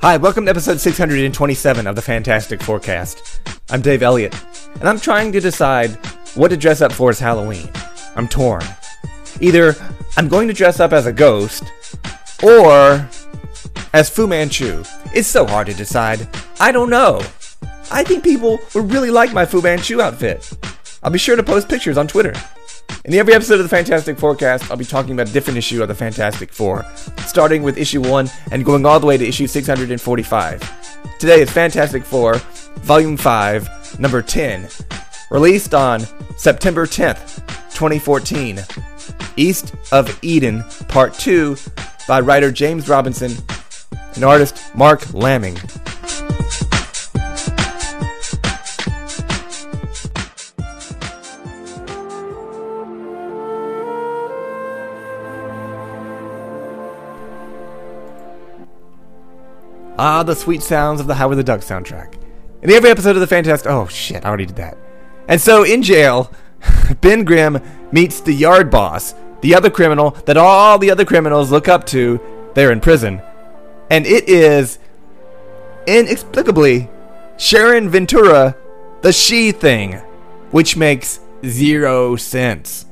Hi, welcome to episode 627 of the Fantastic Forecast. I'm Dave Elliott, and I'm trying to decide what to dress up for as Halloween. I'm torn. Either I'm going to dress up as a ghost, or as Fu Manchu. It's so hard to decide. I don't know. I think people would really like my Fu Manchu outfit. I'll be sure to post pictures on Twitter. In every episode of the Fantastic Forecast, I'll be talking about a different issue of the Fantastic Four, starting with issue 1 and going all the way to issue 645. Today is Fantastic Four, Volume 5, Number 10, released on September 10th, 2014. East of Eden, Part 2, by writer James Robinson and artist Marc Laming. Ah, the sweet sounds of the Howard the Duck soundtrack. In every episode of the Fantastic. Oh shit, I already did that. And so in jail, Ben Grimm meets the yard boss, the other criminal that all the other criminals look up to. They're in prison. And it is inexplicably Sharon Ventura, the she thing, which makes zero sense.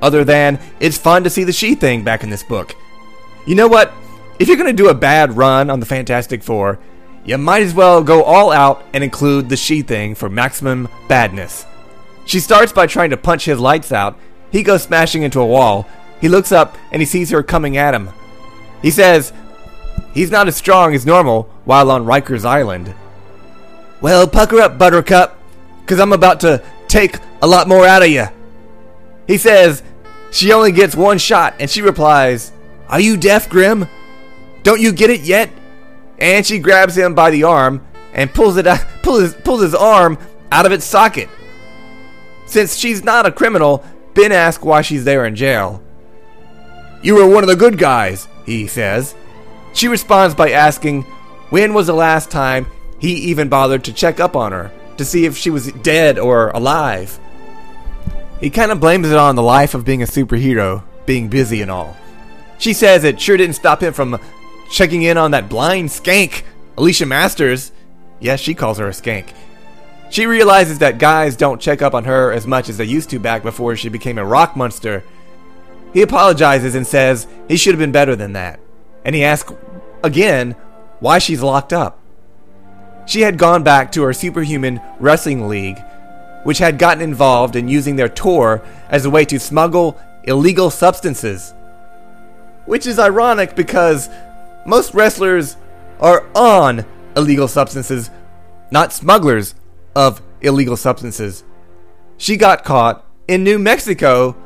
Other than it's fun to see the she thing back in this book. You know what? If you're going to do a bad run on the Fantastic Four, you might as well go all out and include the she thing for maximum badness. She starts by trying to punch his lights out. He goes smashing into a wall. He looks up and he sees her coming at him. He says he's not as strong as normal while on Rikers Island. Well, pucker up, Buttercup, because I'm about to take a lot more out of you. He says she only gets one shot, and she replies, Are you deaf, Grimm? Don't you get it yet? And she grabs him by the arm and pulls it out, pulls his, pulls his arm out of its socket. Since she's not a criminal, Ben asks why she's there in jail. You were one of the good guys, he says. She responds by asking when was the last time he even bothered to check up on her to see if she was dead or alive. He kind of blames it on the life of being a superhero, being busy and all. She says it sure didn't stop him from checking in on that blind skank, Alicia Masters. Yes, she calls her a skank. She realizes that guys don't check up on her as much as they used to back before she became a rock monster. He apologizes and says he should have been better than that. And he asks again why she's locked up. She had gone back to her superhuman wrestling league, which had gotten involved in using their tour as a way to smuggle illegal substances. Which is ironic because most wrestlers are on illegal substances, not smugglers of illegal substances. She got caught in New Mexico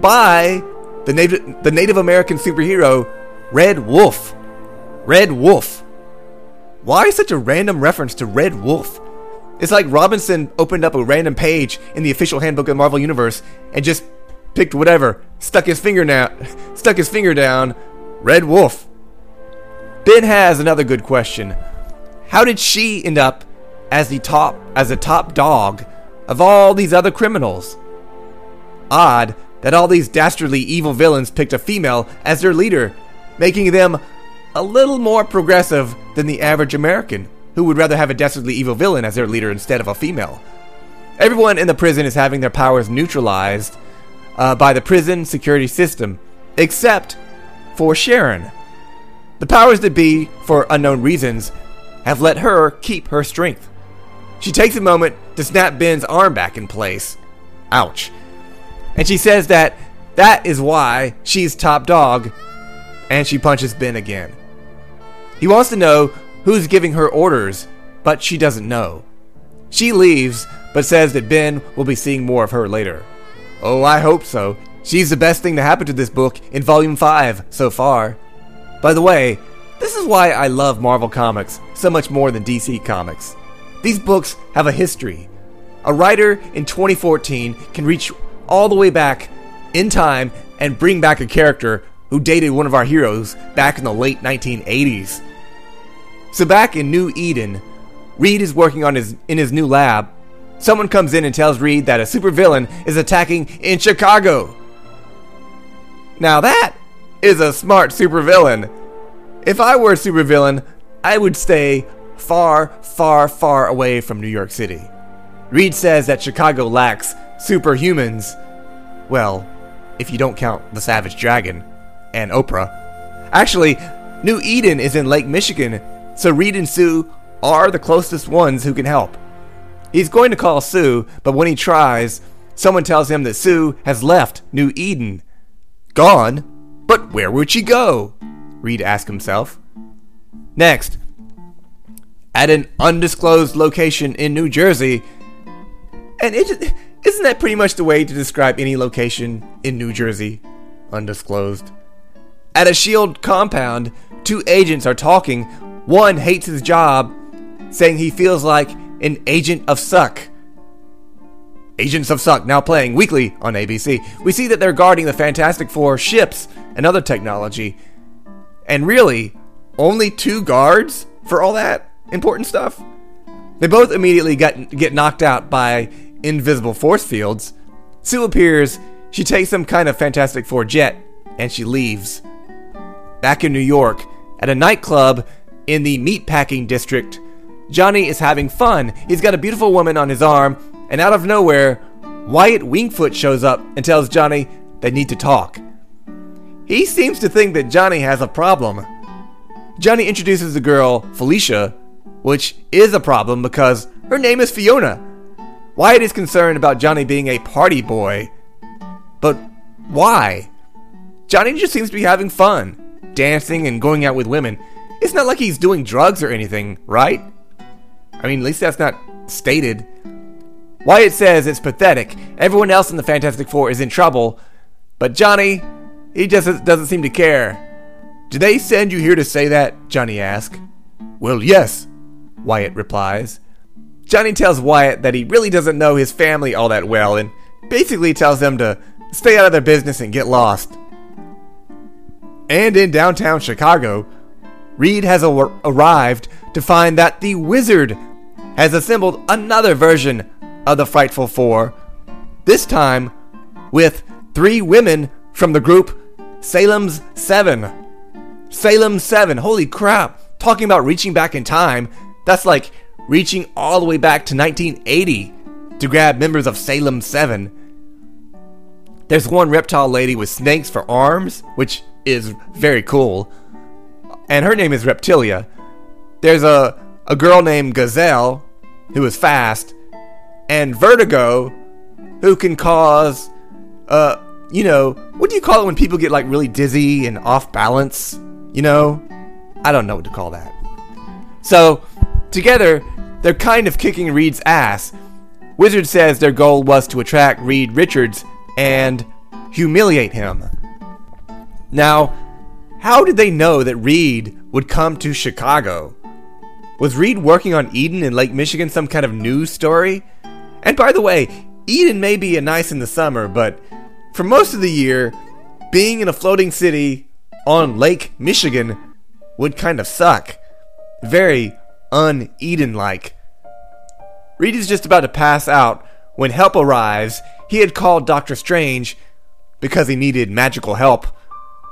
by the Native, the Native American superhero Red Wolf. Red Wolf. Why such a random reference to Red Wolf? It's like Robinson opened up a random page in the official handbook of Marvel Universe and just picked whatever, stuck his finger down, stuck his finger down, Red Wolf. Ben has another good question. How did she end up as the top as the top dog of all these other criminals? Odd that all these dastardly evil villains picked a female as their leader, making them a little more progressive than the average American, who would rather have a dastardly evil villain as their leader instead of a female. Everyone in the prison is having their powers neutralized uh, by the prison security system, except for Sharon. The powers that be, for unknown reasons, have let her keep her strength. She takes a moment to snap Ben's arm back in place. Ouch. And she says that that is why she's top dog, and she punches Ben again. He wants to know who's giving her orders, but she doesn't know. She leaves, but says that Ben will be seeing more of her later. Oh, I hope so. She's the best thing to happen to this book in Volume 5 so far. By the way, this is why I love Marvel Comics so much more than DC Comics. These books have a history. A writer in 2014 can reach all the way back in time and bring back a character who dated one of our heroes back in the late 1980s. So back in New Eden, Reed is working on his in his new lab. Someone comes in and tells Reed that a supervillain is attacking in Chicago. Now that is a smart supervillain. If I were a supervillain, I would stay far, far, far away from New York City. Reed says that Chicago lacks superhumans. Well, if you don't count the Savage Dragon and Oprah. Actually, New Eden is in Lake Michigan, so Reed and Sue are the closest ones who can help. He's going to call Sue, but when he tries, someone tells him that Sue has left New Eden. Gone? But where would she go? Reed asked himself. Next, at an undisclosed location in New Jersey, and it, isn't that pretty much the way to describe any location in New Jersey? Undisclosed. At a shield compound, two agents are talking. One hates his job, saying he feels like an agent of suck. Agents of Suck now playing weekly on ABC. We see that they're guarding the Fantastic Four ships and other technology. And really, only two guards for all that important stuff? They both immediately get, get knocked out by invisible force fields. Sue appears, she takes some kind of Fantastic Four jet, and she leaves. Back in New York, at a nightclub in the meatpacking district, Johnny is having fun. He's got a beautiful woman on his arm, and out of nowhere, Wyatt Wingfoot shows up and tells Johnny they need to talk. He seems to think that Johnny has a problem. Johnny introduces the girl, Felicia, which is a problem because her name is Fiona. Wyatt is concerned about Johnny being a party boy. But why? Johnny just seems to be having fun, dancing and going out with women. It's not like he's doing drugs or anything, right? I mean, at least that's not stated. Wyatt says it's pathetic. Everyone else in the Fantastic Four is in trouble, but Johnny, he just doesn't seem to care. Do they send you here to say that? Johnny asks. Well, yes, Wyatt replies. Johnny tells Wyatt that he really doesn't know his family all that well and basically tells them to stay out of their business and get lost. And in downtown Chicago, Reed has ar- arrived to find that the Wizard has assembled another version of the Frightful Four, this time with three women from the group Salem's Seven. Salem 7, holy crap! Talking about reaching back in time, that's like reaching all the way back to 1980 to grab members of Salem 7. There's one reptile lady with snakes for arms, which is very cool. And her name is Reptilia. There's a, a girl named Gazelle, who is fast, and Vertigo, who can cause, uh, you know, what do you call it when people get like really dizzy and off balance? You know? I don't know what to call that. So, together, they're kind of kicking Reed's ass. Wizard says their goal was to attract Reed Richards and humiliate him. Now, how did they know that Reed would come to Chicago? Was Reed working on Eden in Lake Michigan some kind of news story? And by the way, Eden may be a nice in the summer, but for most of the year, being in a floating city on Lake Michigan would kind of suck. Very un Eden like. Reed is just about to pass out when help arrives. He had called Doctor Strange because he needed magical help,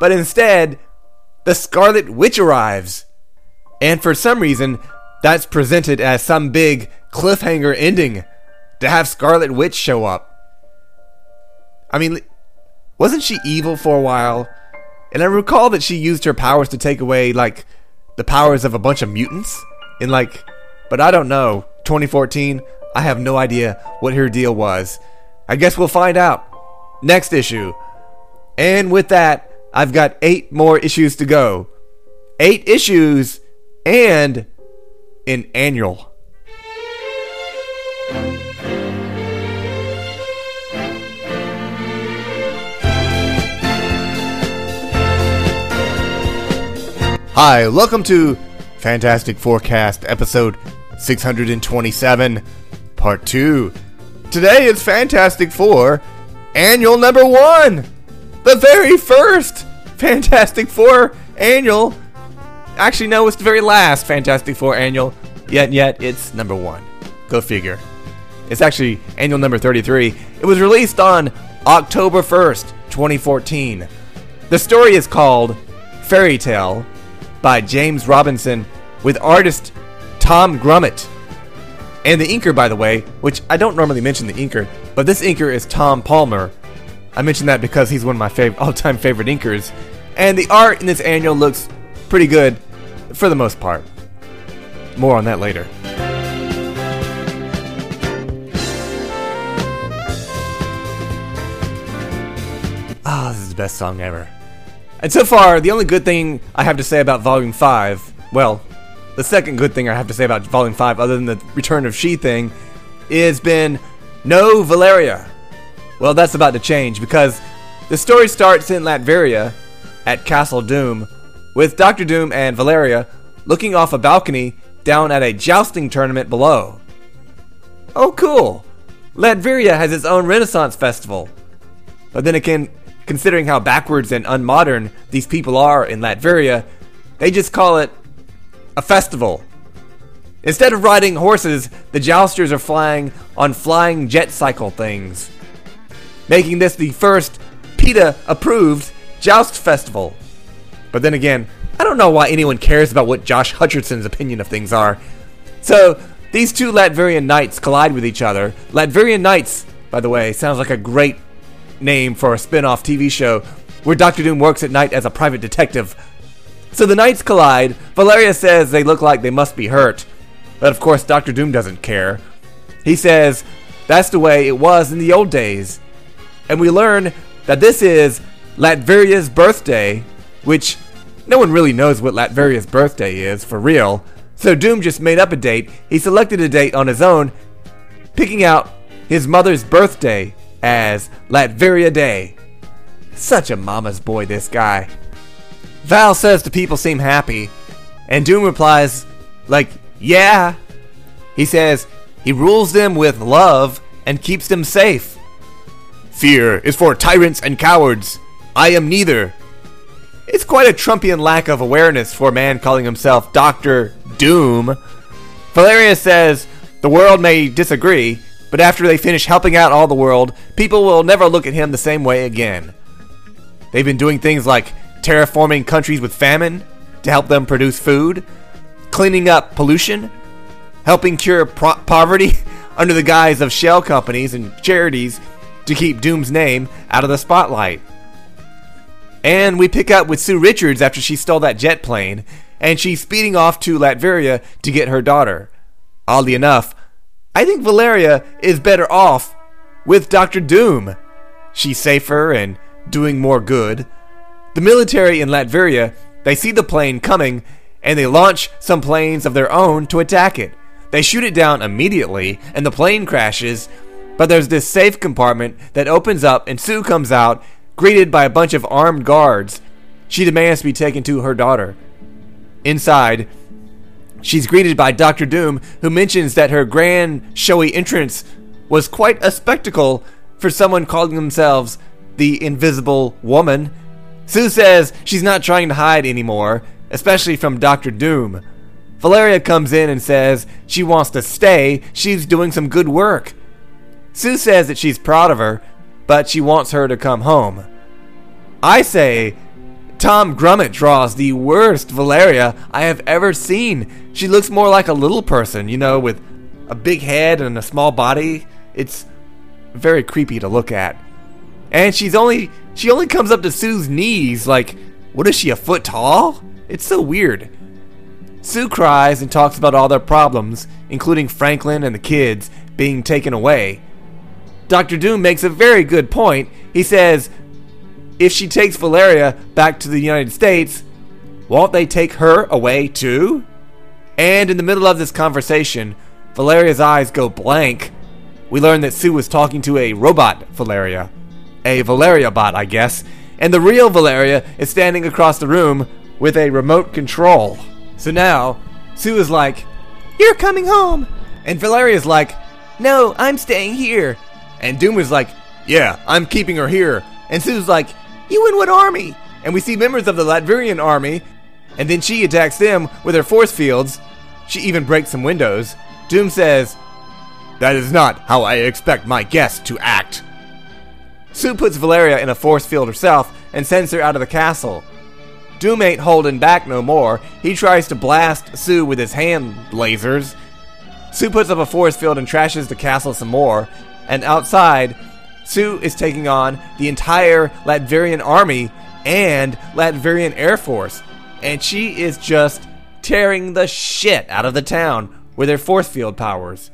but instead, the Scarlet Witch arrives. And for some reason, that's presented as some big cliffhanger ending to have Scarlet Witch show up. I mean, wasn't she evil for a while? And I recall that she used her powers to take away, like, the powers of a bunch of mutants? In, like, but I don't know. 2014, I have no idea what her deal was. I guess we'll find out. Next issue. And with that, I've got eight more issues to go. Eight issues and an annual. Hi, welcome to Fantastic Forecast episode 627, part 2. Today is Fantastic Four annual number 1. The very first Fantastic Four annual. Actually, no, it's the very last Fantastic Four annual. Yet, yet, it's number 1. Go figure. It's actually annual number 33. It was released on October 1st, 2014. The story is called Fairy Tale by James Robinson with artist Tom Grummett. And the inker, by the way, which I don't normally mention the inker, but this inker is Tom Palmer. I mention that because he's one of my fav- all-time favorite inkers. And the art in this annual looks pretty good for the most part. More on that later. Ah, this is the best song ever. And so far, the only good thing I have to say about Volume 5, well, the second good thing I have to say about Volume 5, other than the Return of She thing, is been no Valeria. Well, that's about to change because the story starts in Latveria at Castle Doom with Doctor Doom and Valeria looking off a balcony down at a jousting tournament below. Oh, cool! Latveria has its own Renaissance festival. But then again, considering how backwards and unmodern these people are in Latveria, they just call it a festival. Instead of riding horses, the jousters are flying on flying jet cycle things, making this the first PETA approved joust festival. But then again, I don't know why anyone cares about what Josh Hutcherson's opinion of things are. So, these two Latverian knights collide with each other. Latverian Knights, by the way, sounds like a great name for a spin off TV show where Doctor Doom works at night as a private detective. So the knights collide. Valeria says they look like they must be hurt. But of course, Doctor Doom doesn't care. He says that's the way it was in the old days. And we learn that this is Latveria's birthday, which no one really knows what Latveria's birthday is for real. So Doom just made up a date. He selected a date on his own, picking out his mother's birthday as Latveria Day. Such a mama's boy, this guy. Val says the people seem happy, and Doom replies, like, yeah. He says he rules them with love and keeps them safe. Fear is for tyrants and cowards. I am neither. It's quite a Trumpian lack of awareness for a man calling himself Doctor Doom. Valeria says the world may disagree, but after they finish helping out all the world, people will never look at him the same way again. They've been doing things like terraforming countries with famine to help them produce food, cleaning up pollution, helping cure pro- poverty under the guise of shell companies and charities to keep Doom's name out of the spotlight. And we pick up with Sue Richards after she stole that jet plane, and she's speeding off to Latveria to get her daughter. Oddly enough, I think Valeria is better off with Doctor Doom. She's safer and doing more good. The military in Latveria, they see the plane coming and they launch some planes of their own to attack it. They shoot it down immediately and the plane crashes, but there's this safe compartment that opens up and Sue comes out greeted by a bunch of armed guards. She demands to be taken to her daughter. Inside, she's greeted by Doctor Doom, who mentions that her grand, showy entrance was quite a spectacle for someone calling themselves the Invisible Woman. Sue says she's not trying to hide anymore, especially from Doctor Doom. Valeria comes in and says she wants to stay, she's doing some good work. Sue says that she's proud of her, but she wants her to come home. I say Tom Grummett draws the worst Valeria I have ever seen. She looks more like a little person, you know, with a big head and a small body. It's very creepy to look at. And she's only she only comes up to Sue's knees like what is she a foot tall? It's so weird. Sue cries and talks about all their problems, including Franklin and the kids being taken away. Dr. Doom makes a very good point. He says, if she takes Valeria back to the United States, won't they take her away too? And in the middle of this conversation, Valeria's eyes go blank. We learn that Sue was talking to a robot Valeria. A Valeria bot, I guess. And the real Valeria is standing across the room with a remote control. So now, Sue is like, You're coming home! And Valeria's like, No, I'm staying here. And Doom is like, Yeah, I'm keeping her here. And Sue's like, You in what army? And we see members of the Latverian army, and then she attacks them with her force fields. She even breaks some windows. Doom says, That is not how I expect my guests to act. Sue puts Valeria in a force field herself and sends her out of the castle. Doom ain't holding back no more. He tries to blast Sue with his hand lasers. Sue puts up a force field and trashes the castle some more. And outside, Sue is taking on the entire Latverian army and Latverian Air Force. And she is just tearing the shit out of the town with her force field powers.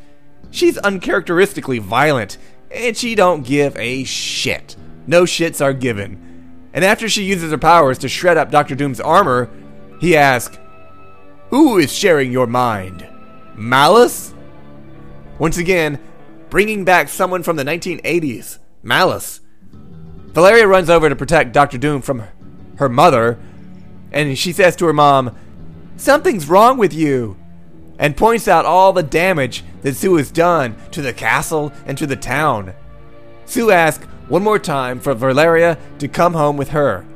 She's uncharacteristically violent, and she don't give a shit. No shits are given. And after she uses her powers to shred up Doctor Doom's armor, he asks, Who is sharing your mind? Malice? Once again, bringing back someone from the 1980s, Malice. Valeria runs over to protect Doctor Doom from her mother, and she says to her mom, Something's wrong with you, and points out all the damage that Sue has done to the castle and to the town. Sue asks one more time for Valeria to come home with her,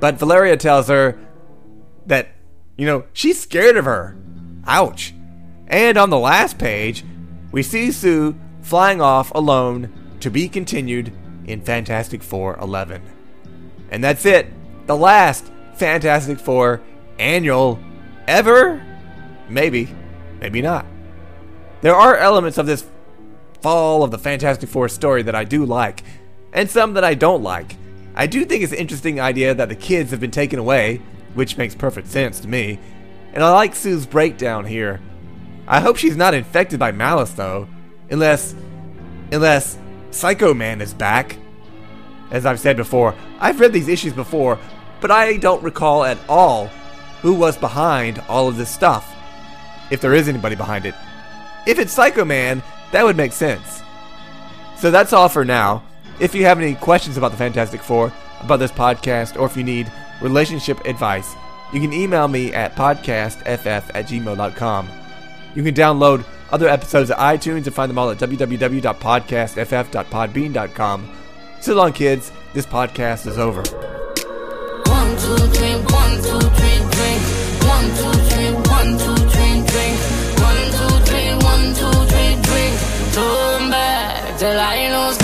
but Valeria tells her that, you know, she's scared of her. Ouch. And on the last page, we see Sue flying off alone to be continued in Fantastic Four 11. And that's it. The last Fantastic Four annual ever? Maybe. Maybe not. There are elements of this fall of the Fantastic Four story that I do like, and some that I don't like. I do think it's an interesting idea that the kids have been taken away, which makes perfect sense to me, and I like Sue's breakdown here. I hope she's not infected by malice though, unless unless Psycho Man is back. As I've said before, I've read these issues before, but I don't recall at all who was behind all of this stuff. If there is anybody behind it. If it's Psycho Man, that would make sense. So that's all for now. If you have any questions about the Fantastic Four, about this podcast, or if you need relationship advice, you can email me at podcastff at gmail.com. You can download other episodes at iTunes and find them all at www.podcastff.podbean.com. So long, kids. This podcast is over. One, two, three, one, two, three, drink. One, two, three, one, two, three, drink. One, two, three, one, two, three, drink. Turn back till I lose